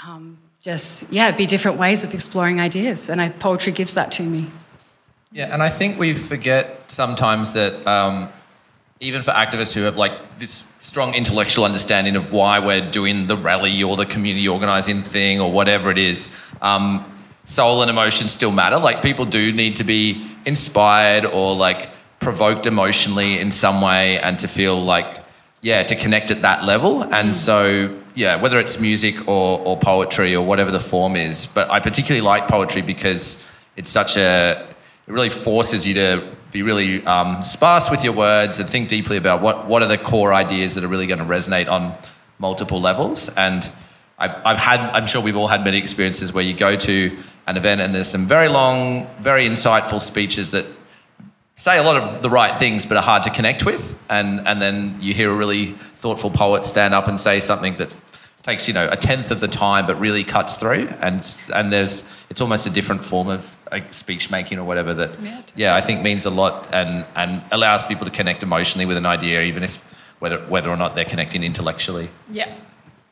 um, just, yeah, be different ways of exploring ideas. And I, poetry gives that to me. Yeah, and I think we forget sometimes that um, even for activists who have like this strong intellectual understanding of why we're doing the rally or the community organizing thing or whatever it is, um, soul and emotion still matter. Like people do need to be inspired or like provoked emotionally in some way and to feel like, yeah, to connect at that level. And so, yeah, whether it's music or, or poetry or whatever the form is, but I particularly like poetry because it's such a, it really forces you to be really um, sparse with your words and think deeply about what, what are the core ideas that are really going to resonate on multiple levels. And I've, I've had, I'm sure we've all had many experiences where you go to an event and there's some very long, very insightful speeches that say a lot of the right things but are hard to connect with. And, and then you hear a really thoughtful poet stand up and say something that takes you know a tenth of the time but really cuts through and and there's it's almost a different form of like, speech making or whatever that yeah I think means a lot and and allows people to connect emotionally with an idea even if whether whether or not they're connecting intellectually Yeah.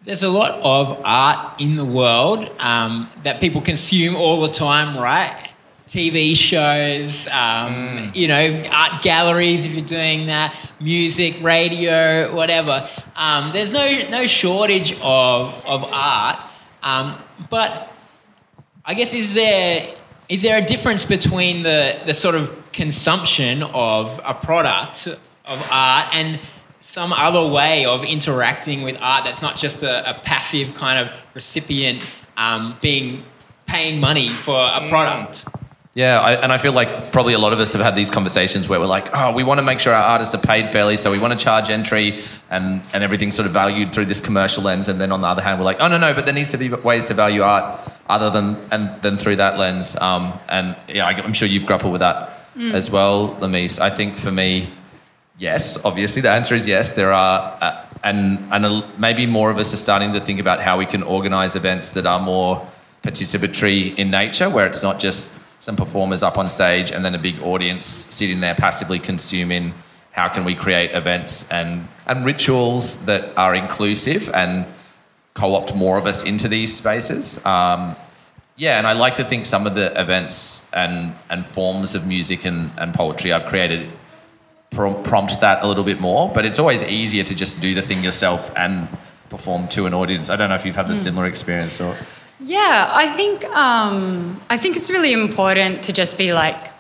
There's a lot of art in the world um, that people consume all the time, right? TV shows, um, you know, art galleries if you're doing that, music, radio, whatever. Um, there's no no shortage of of art, um, but I guess is there is there a difference between the the sort of consumption of a product of art and some other way of interacting with art that's not just a, a passive kind of recipient um, being paying money for a product. Yeah, I, and I feel like probably a lot of us have had these conversations where we're like, oh, we want to make sure our artists are paid fairly, so we want to charge entry and, and everything's sort of valued through this commercial lens. And then on the other hand, we're like, oh, no, no, but there needs to be ways to value art other than, and, than through that lens. Um, and yeah, I, I'm sure you've grappled with that Mm. as well, Lamisse. I think for me, yes, obviously the answer is yes. There are, uh, and, and a, maybe more of us are starting to think about how we can organize events that are more participatory in nature, where it's not just some performers up on stage and then a big audience sitting there passively consuming. How can we create events and, and rituals that are inclusive and co opt more of us into these spaces? Um, yeah, and I like to think some of the events and, and forms of music and, and poetry I've created prom- prompt that a little bit more. But it's always easier to just do the thing yourself and perform to an audience. I don't know if you've had a similar experience or. Yeah, I think um, I think it's really important to just be like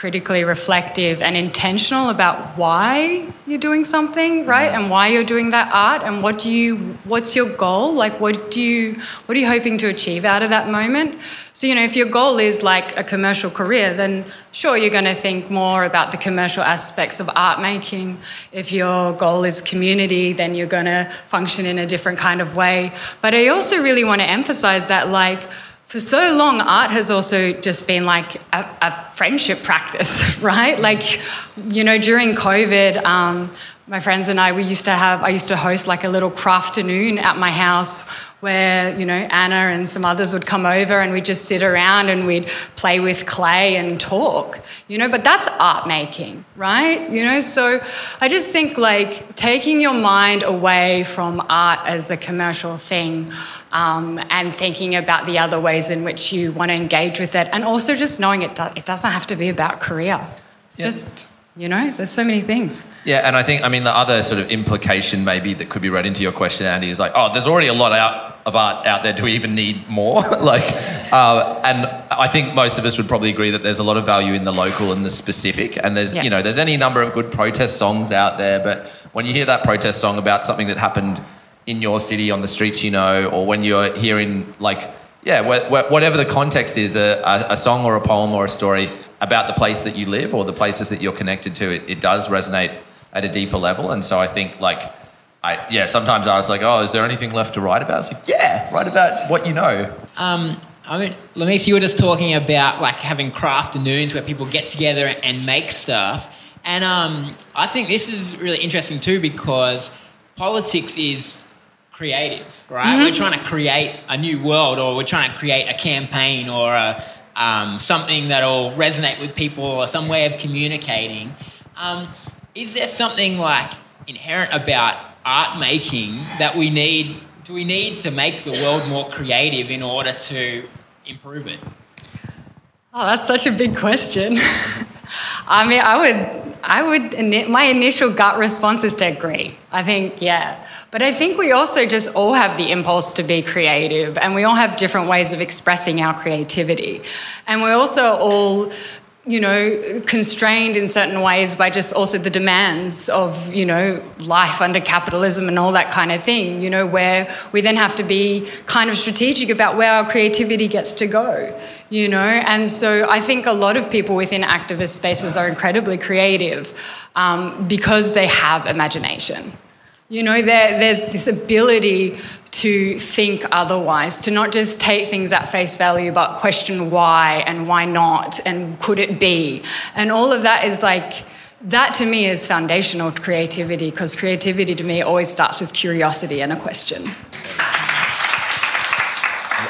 critically reflective and intentional about why you're doing something, right? And why you're doing that art and what do you what's your goal? Like what do you what are you hoping to achieve out of that moment? So, you know, if your goal is like a commercial career, then sure you're going to think more about the commercial aspects of art making. If your goal is community, then you're going to function in a different kind of way. But I also really want to emphasize that like for so long, art has also just been like a, a friendship practice, right? Like, you know, during COVID, um, my friends and I, we used to have, I used to host like a little craft afternoon at my house where, you know, Anna and some others would come over and we'd just sit around and we'd play with clay and talk, you know, but that's art making, right? You know, so I just think like taking your mind away from art as a commercial thing um, and thinking about the other ways in which you want to engage with it and also just knowing it, do- it doesn't have to be about career. It's Yeah. just, you know, there's so many things. Yeah, and I think I mean the other sort of implication maybe that could be read into your question, Andy, is like, oh, there's already a lot out of art out there. Do we even need more? like, uh, and I think most of us would probably agree that there's a lot of value in the local and the specific. And there's Yeah. you know there's any number of good protest songs out there, but when you hear that protest song about something that happened in your city on the streets, you know, or when you're hearing like yeah, wh- wh- whatever the context is, a, a, a song or a poem or a story about the place that you live or the places that you're connected to, it, it does resonate at a deeper level. And so I think like, I yeah, sometimes I was like, oh, is there anything left to write about? I was like, yeah, write about what you know. Um, I mean, Lamisse, you were just talking about like having craft afternoons where people get together and make stuff. And um, I think this is really interesting too because politics is creative, right? We're trying to create a new world or we're trying to create a campaign or a, um, something that'll resonate with people or some way of communicating. Um, is there something like inherent about art making that we need? Do we need to make the world more creative in order to improve it? Oh, that's such a big question. I mean, I would, I would, my initial gut response is to agree. I think, yeah. But I think we also just all have the impulse to be creative and we all have different ways of expressing our creativity. And we're also all, you know, constrained in certain ways by just also the demands of, you know, life under capitalism and all that kind of thing, you know, where we then have to be kind of strategic about where our creativity gets to go, you know. And so I think a lot of people within activist spaces are incredibly creative um, because they have imagination. You know, there, there's this ability to think otherwise, to not just take things at face value, but question why and why not and could it be? And all of that is like, that to me is foundational to creativity because creativity to me always starts with curiosity and a question.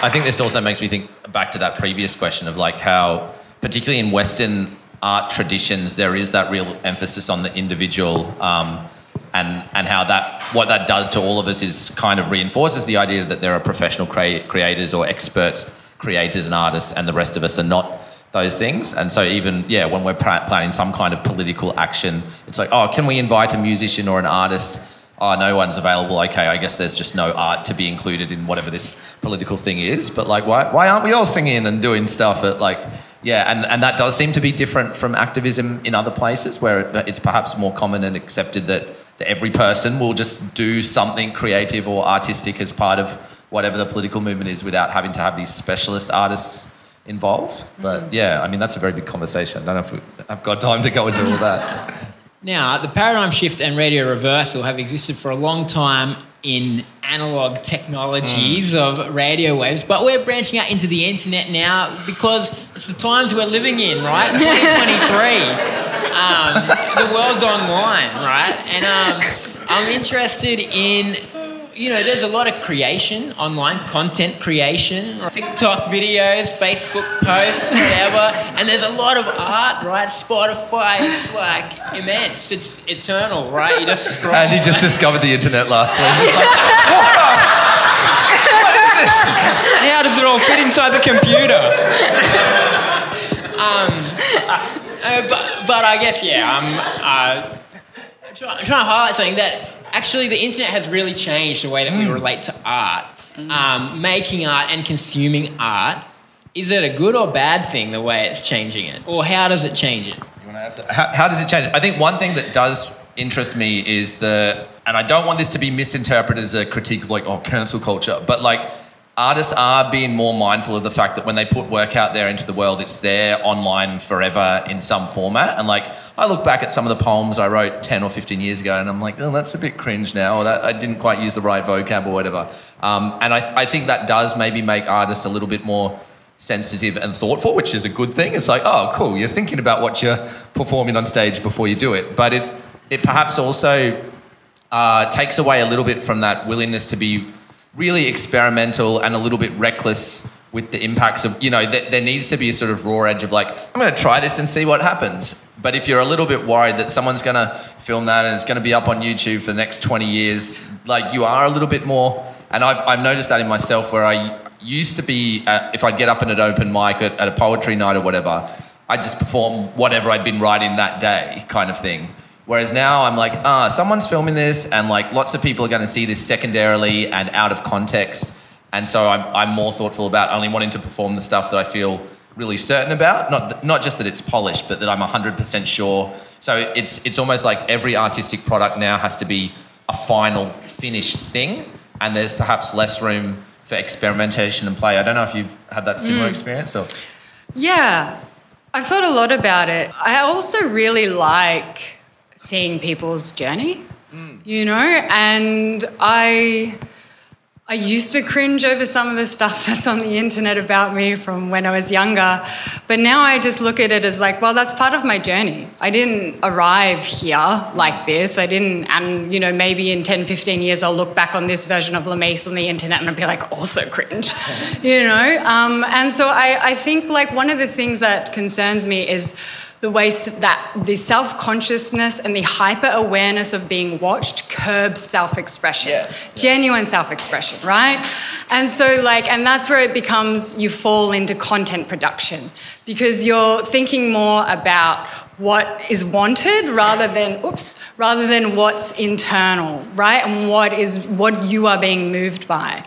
I think this also makes me think back to that previous question of like how, particularly in Western art traditions, there is that real emphasis on the individual, um, and and how that what that does to all of us is kind of reinforces the idea that there are professional crea- creators or expert creators and artists, and the rest of us are not those things. And so even yeah, when we're planning some kind of political action, it's like, oh, can we invite a musician or an artist? oh, no one's available. Okay, I guess there's just no art to be included in whatever this political thing is. But like, why, why aren't we all singing and doing stuff at like, yeah, and, and that does seem to be different from activism in other places where it, it's perhaps more common and accepted that every person will just do something creative or artistic as part of whatever the political movement is without having to have these specialist artists involved. But mm-hmm. yeah, I mean, that's a very big conversation. I don't know if we, I've got time to go into all that. Now, the paradigm shift and radio reversal have existed for a long time in analog technologies mm. of radio waves, but we're branching out into the internet now because it's the times we're living in, right? 2023. Um, the world's online, right? And um, I'm interested in, you know, there's a lot of creation, online content creation, TikTok videos, Facebook posts, whatever, and there's a lot of art, right? Spotify is like immense, it's eternal, right? You just scroll. Andy just discovered the internet last week. Like, How does it all fit inside the computer? um, Uh, but, but I guess, yeah, I'm uh, try- trying to highlight something that actually the internet has really changed the way that we relate to art. Um, making art and consuming art, is it a good or bad thing the way it's changing it? Or how does it change it? You want to answer? How, how does it change? It? I think one thing that does interest me is the, and I don't want this to be misinterpreted as a critique of like, oh, cancel culture, but like artists are being more mindful of the fact that when they put work out there into the world, it's there online forever in some format. And like, I look back at some of the poems I wrote 10 or 15 years ago and I'm like, oh, that's a bit cringe now, or that I didn't quite use the right vocab or whatever. Um, and I, I think that does maybe make artists a little bit more sensitive and thoughtful, which is a good thing. It's like, oh, cool, you're thinking about what you're performing on stage before you do it. But it, it perhaps also uh, takes away a little bit from that willingness to be really experimental and a little bit reckless with the impacts of, you know, th- there needs to be a sort of raw edge of like, I'm going to try this and see what happens. But if you're a little bit worried that someone's going to film that and it's going to be up on YouTube for the next 20 years, like you are a little bit more, and I've, I've noticed that in myself where I used to be, uh, if I'd get up in an open mic at, at a poetry night or whatever, I'd just perform whatever I'd been writing that day kind of thing. Whereas now I'm like, ah, someone's filming this, and like lots of people are going to see this secondarily and out of context. And so I'm, I'm more thoughtful about only wanting to perform the stuff that I feel really certain about. Not, not just that it's polished, but that I'm 100% sure. So it's, it's almost like every artistic product now has to be a final, finished thing. And there's perhaps less room for experimentation and play. I don't know if you've had that similar Mm. experience or. Yeah, I've thought a lot about it. I also really like seeing people's journey, you know, and I. I used to cringe over some of the stuff that's on the internet about me from when I was younger, but now I just look at it as like, well, that's part of my journey. I didn't arrive here like this. I didn't, and you know, maybe in 10, 15 years, I'll look back on this version of Lamisse on the internet and I'll be like, also cringe, you know? Um, and so I, I think like one of the things that concerns me is the ways that the self consciousness and the hyper awareness of being watched curbs self expression, genuine self expression, right? And so, like, and that's where it becomes you fall into content production because you're thinking more about what is wanted rather than oops rather than what's internal right? And what is what you are being moved by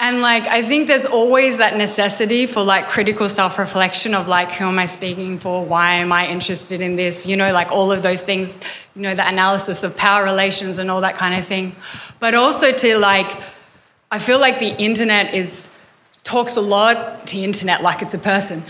and like i think there's always that necessity for like critical self-reflection of like who am i speaking for? Why am i interested in this? You know like all of those things you know the analysis of power relations and all that kind of thing. But also to like i feel like the internet is talks a lot the internet like it's a person.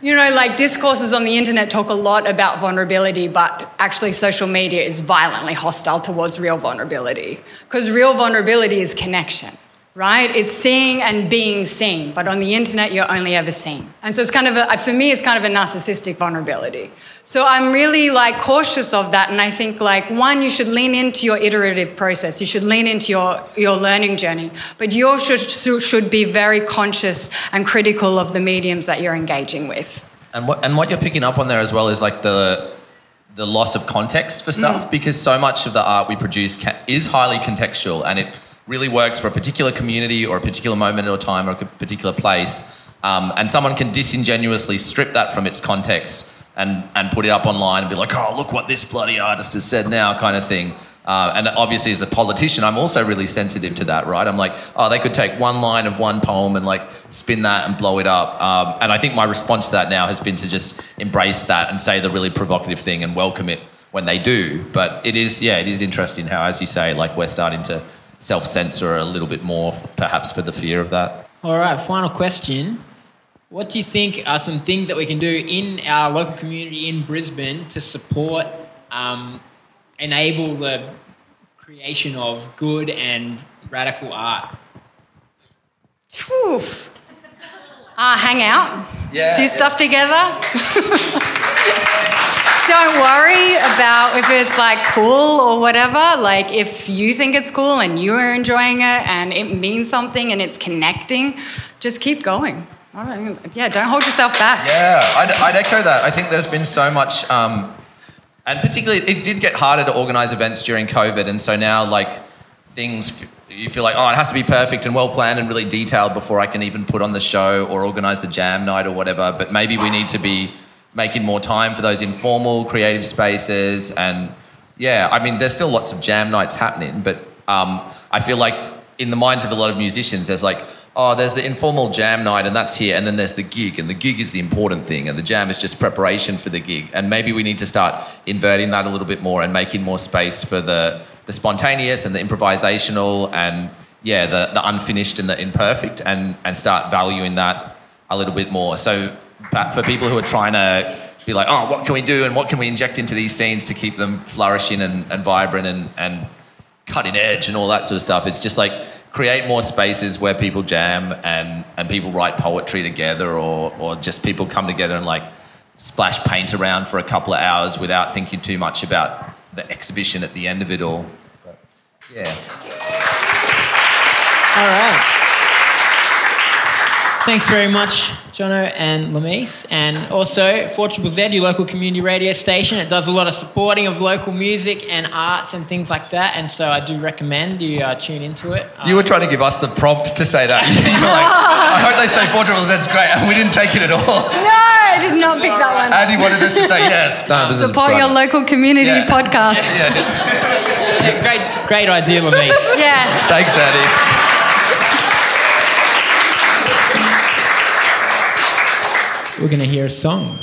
You know, like discourses on the internet talk a lot about vulnerability, but actually, social media is violently hostile towards real vulnerability. Because real vulnerability is connection, right? It's seeing and being seen, but on the internet, you're only ever seen. And so, it's kind of a, for me, it's kind of a narcissistic vulnerability. So, I'm really like cautious of that. And I think, like, one, you should lean into your iterative process, you should lean into your, your learning journey, but you should, should be very conscious and critical of the mediums that you're engaging with. And what and what you're picking up on there as well is like the the loss of context for stuff Mm. because so much of the art we produce ca is highly contextual and it really works for a particular community or a particular moment or time or a particular place. Um, and someone can disingenuously strip that from its context and, and put it up online and be like, oh, look what this bloody artist has said now, kind of thing. Uh, and obviously, as a politician, I'm also really sensitive to that, right? I'm like, oh, they could take one line of one poem and like spin that and blow it up. Um, and I think my response to that now has been to just embrace that and say the really provocative thing and welcome it when they do. But it is, yeah, it is interesting how, as you say, like we're starting to self censor a little bit more, perhaps for the fear of that. All right, final question. What do you think are some things that we can do in our local community in Brisbane to support, um, enable the creation of good and radical art? Oof. Uh, hang out. Yeah, Do yeah. stuff together. Don't worry about if it's like cool or whatever. Like if you think it's cool and you are enjoying it and it means something and it's connecting, just keep going. I don't, yeah, don't hold yourself back. Yeah, I'd, I'd echo that. I think there's been so much, um, and particularly it did get harder to organise events during COVID, and so now like things you feel like oh it has to be perfect and well planned and really detailed before I can even put on the show or organise the jam night or whatever. But maybe we need to be making more time for those informal creative spaces and yeah, I mean, there's still lots of jam nights happening, but um, I feel like in the minds of a lot of musicians, there's like, oh, there's the informal jam night, and that's here, and then there's the gig, and the gig is the important thing, and the jam is just preparation for the gig. And maybe we need to start inverting that a little bit more and making more space for the the spontaneous and the improvisational and yeah, the, the unfinished and the imperfect, and and start valuing that a little bit more. So for people who are trying to be like, oh, what can we do and what can we inject into these scenes to keep them flourishing and, and vibrant and, and cutting edge and all that sort of stuff. It's just like create more spaces where people jam and, and people write poetry together or, or just people come together and like splash paint around for a couple of hours without thinking too much about the exhibition at the end of it all. But, yeah. All right. Thanks very much, Jono and Lamisse. And also, 4 Z, your local community radio station. It does a lot of supporting of local music and arts and things like that. And so I do recommend you uh, tune into it. You were trying to give us the prompt to say that. you were like, I hope they say 4 Z's great. And we didn't take it at all. No, I did not pick that one. Andy wanted us to say yes. No, Support your local community Yeah. podcast. Yeah. Yeah, great, great idea, Lamisse. Yeah. Thanks, Andy. We're going to hear a song,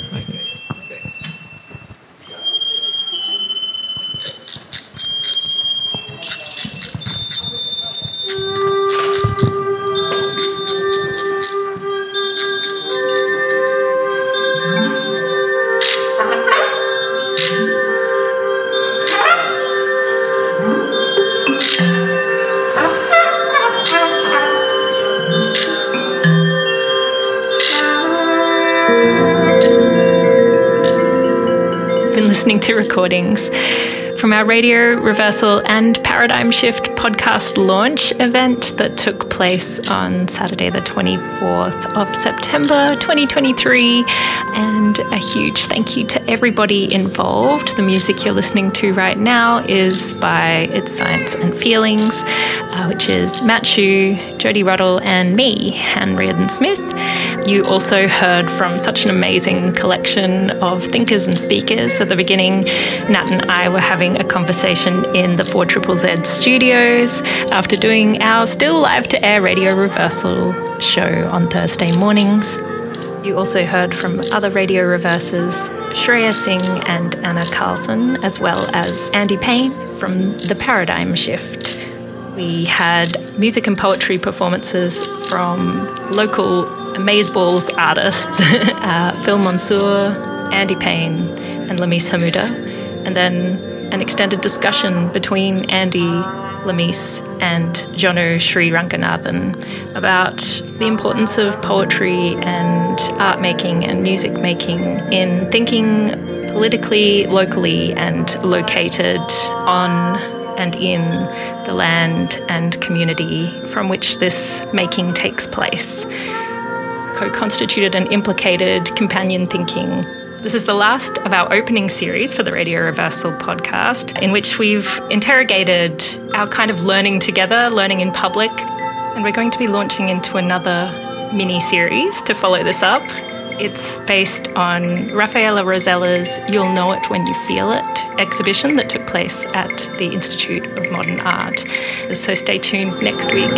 recordings from our Radio Reversal and Paradigm Shift podcast launch event that took place on Saturday, the 24th of September 2023. And a huge thank you to everybody involved. The music you're listening to right now is by It's Science and Feelings, uh, which is Matt Hsu, Jodie Rottle, and me, Han Reardon Smith. You also heard from such an amazing collection of thinkers and speakers. At the beginning, Nat and I were having a conversation in the 4 Z studios after doing our still live to air radio reversal show on Thursday mornings. You also heard from other radio reversers, Shreya Singh and Anna Carlson, as well as Andy Paine from The Paradigm Shift. We had music and poetry performances from local Amazeballs artists, uh, Phil Monsour, Andy Paine, and Lamisse Hamouda, and then an extended discussion between Andy, Lamisse, and Jono Sri Ranganathan about the importance of poetry and art making and music making in thinking politically, locally, and located on and in the land and community from which this making takes place. Co constituted and implicated companion thinking. This is the last of our opening series for the Radio Reversal podcast, in which we've interrogated our kind of learning together, learning in public, and we're going to be launching into another mini series to follow this up. It's based on Raphaela Rosella's You'll Know It When You Feel It exhibition that took place at the Institute of Modern Art. So stay tuned next week.